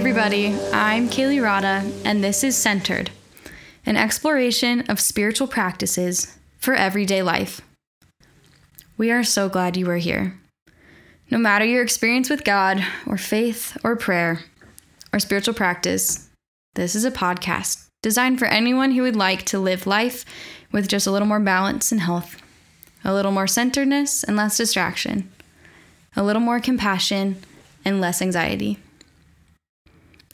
everybody. I'm Kaylee Rada, and this is Centered, an exploration of spiritual practices for everyday life. We are so glad you are here. No matter your experience with God, or faith, or prayer, or spiritual practice, this is a podcast designed for anyone who would like to live life with just a little more balance and health, a little more centeredness and less distraction, a little more compassion and less anxiety.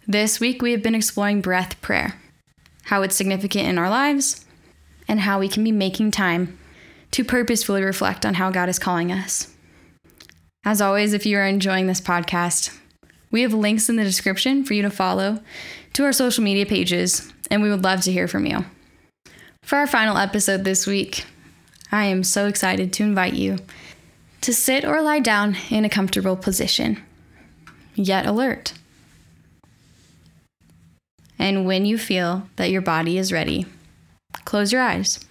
This week, we have been exploring breath prayer, how it's significant in our lives, and how we can be making time to purposefully reflect on how God is calling us. As always, if you are enjoying this podcast, we have links in the description for you to follow to our social media pages, and we would love to hear from you. For our final episode this week, I am so excited to invite you to sit or lie down in a comfortable position, yet alert. And when you feel that your body is ready, close your eyes.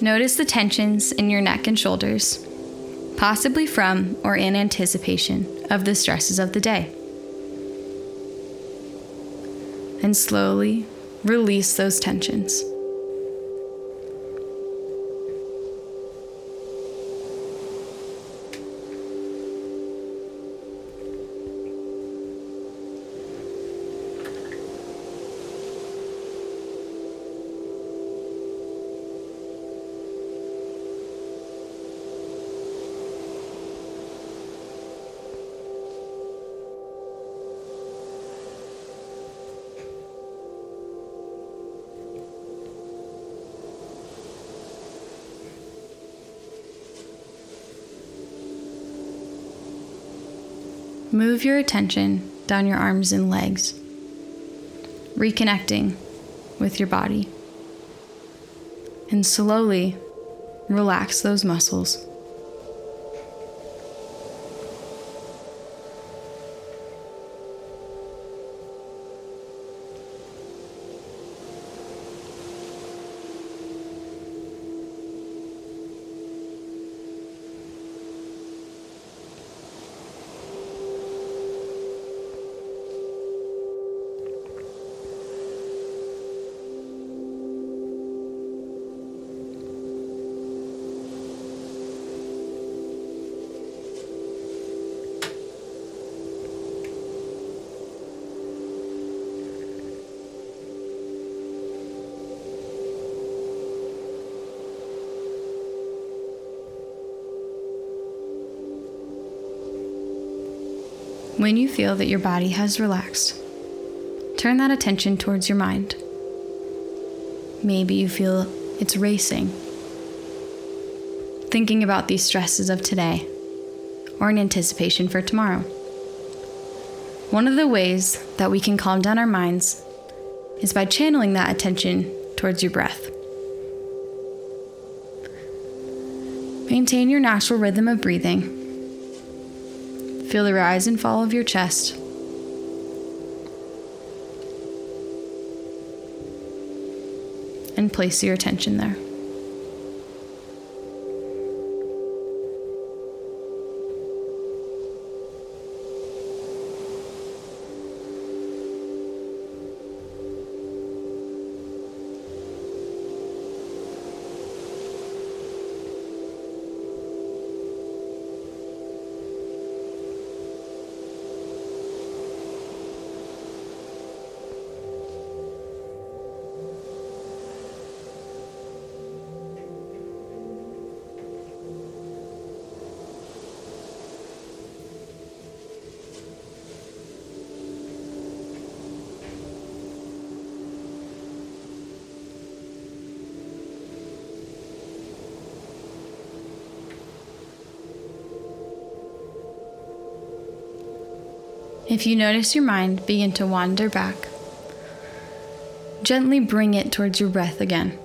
Notice the tensions in your neck and shoulders, possibly from or in anticipation of the stresses of the day. And slowly release those tensions. Move your attention down your arms and legs, reconnecting with your body. And slowly relax those muscles. When you feel that your body has relaxed, turn that attention towards your mind. Maybe you feel it's racing, thinking about these stresses of today, or in anticipation for tomorrow. One of the ways that we can calm down our minds is by channeling that attention towards your breath. Maintain your natural rhythm of breathing Feel the rise and fall of your chest. And place your attention there. If you notice your mind begin to wander back, gently bring it towards your breath again.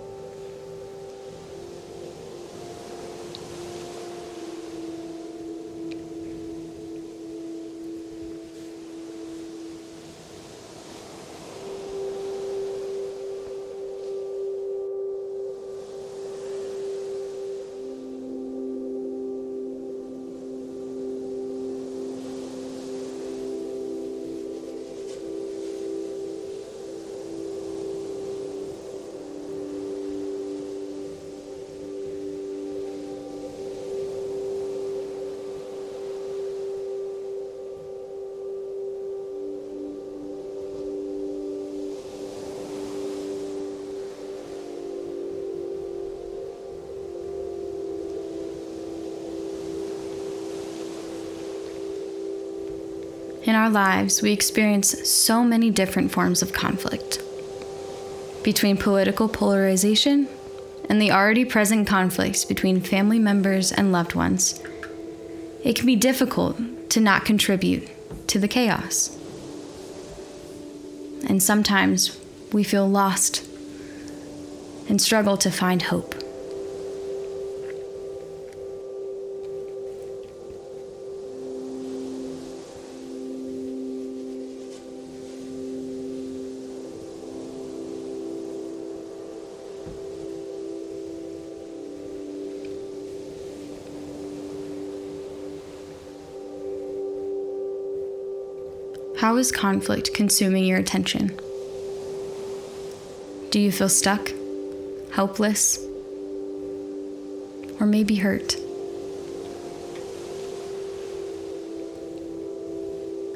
In our lives, we experience so many different forms of conflict. Between political polarization and the already present conflicts between family members and loved ones, it can be difficult to not contribute to the chaos. And sometimes we feel lost and struggle to find hope. How is conflict consuming your attention? Do you feel stuck, helpless, or maybe hurt?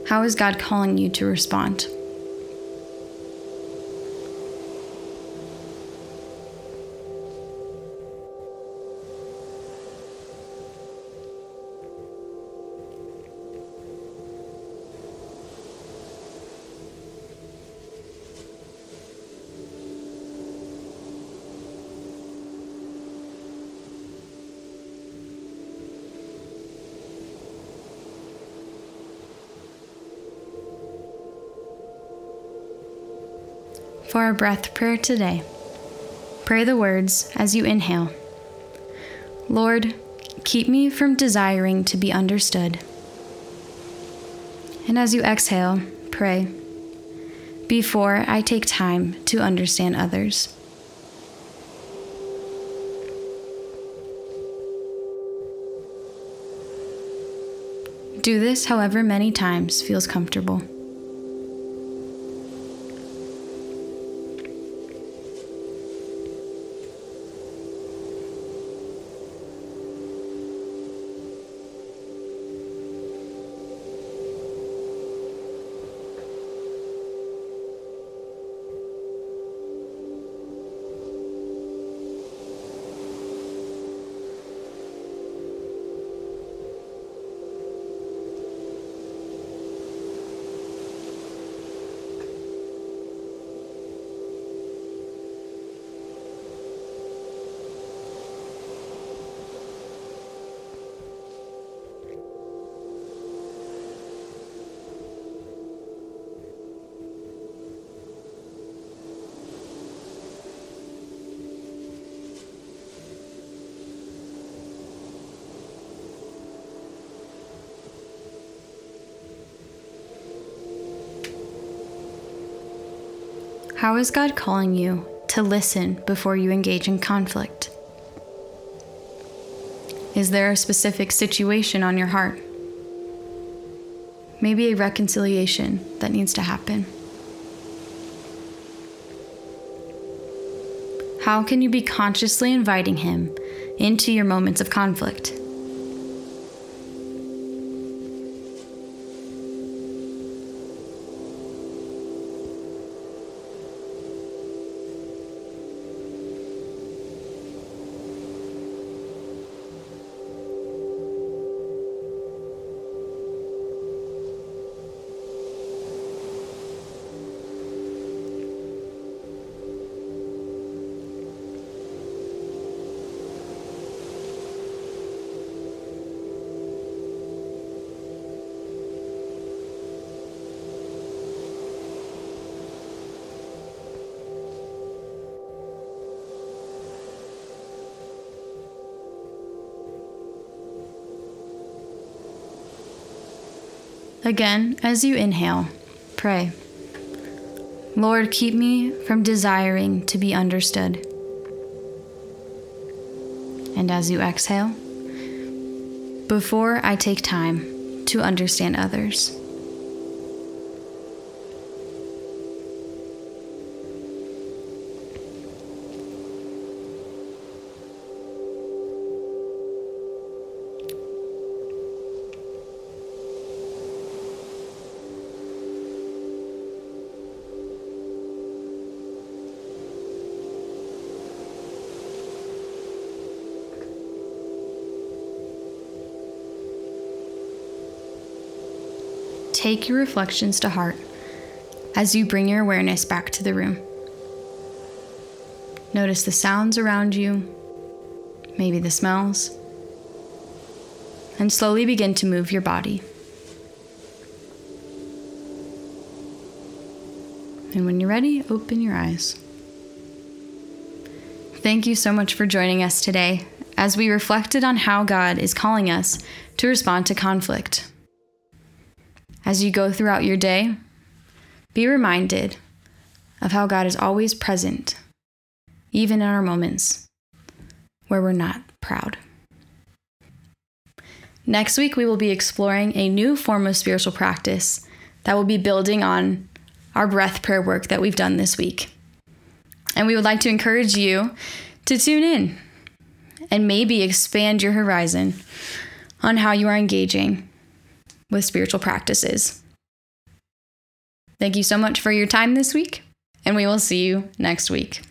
How is God calling you to respond? For our breath prayer today, pray the words as you inhale Lord, keep me from desiring to be understood. And as you exhale, pray, before I take time to understand others. Do this however many times feels comfortable. How is God calling you to listen before you engage in conflict? Is there a specific situation on your heart? Maybe a reconciliation that needs to happen. How can you be consciously inviting Him into your moments of conflict? Again, as you inhale, pray. Lord, keep me from desiring to be understood. And as you exhale, before I take time to understand others. Take your reflections to heart as you bring your awareness back to the room. Notice the sounds around you, maybe the smells, and slowly begin to move your body. And when you're ready, open your eyes. Thank you so much for joining us today as we reflected on how God is calling us to respond to conflict. As you go throughout your day, be reminded of how God is always present, even in our moments where we're not proud. Next week, we will be exploring a new form of spiritual practice that will be building on our breath prayer work that we've done this week. And we would like to encourage you to tune in and maybe expand your horizon on how you are engaging with spiritual practices. Thank you so much for your time this week, and we will see you next week.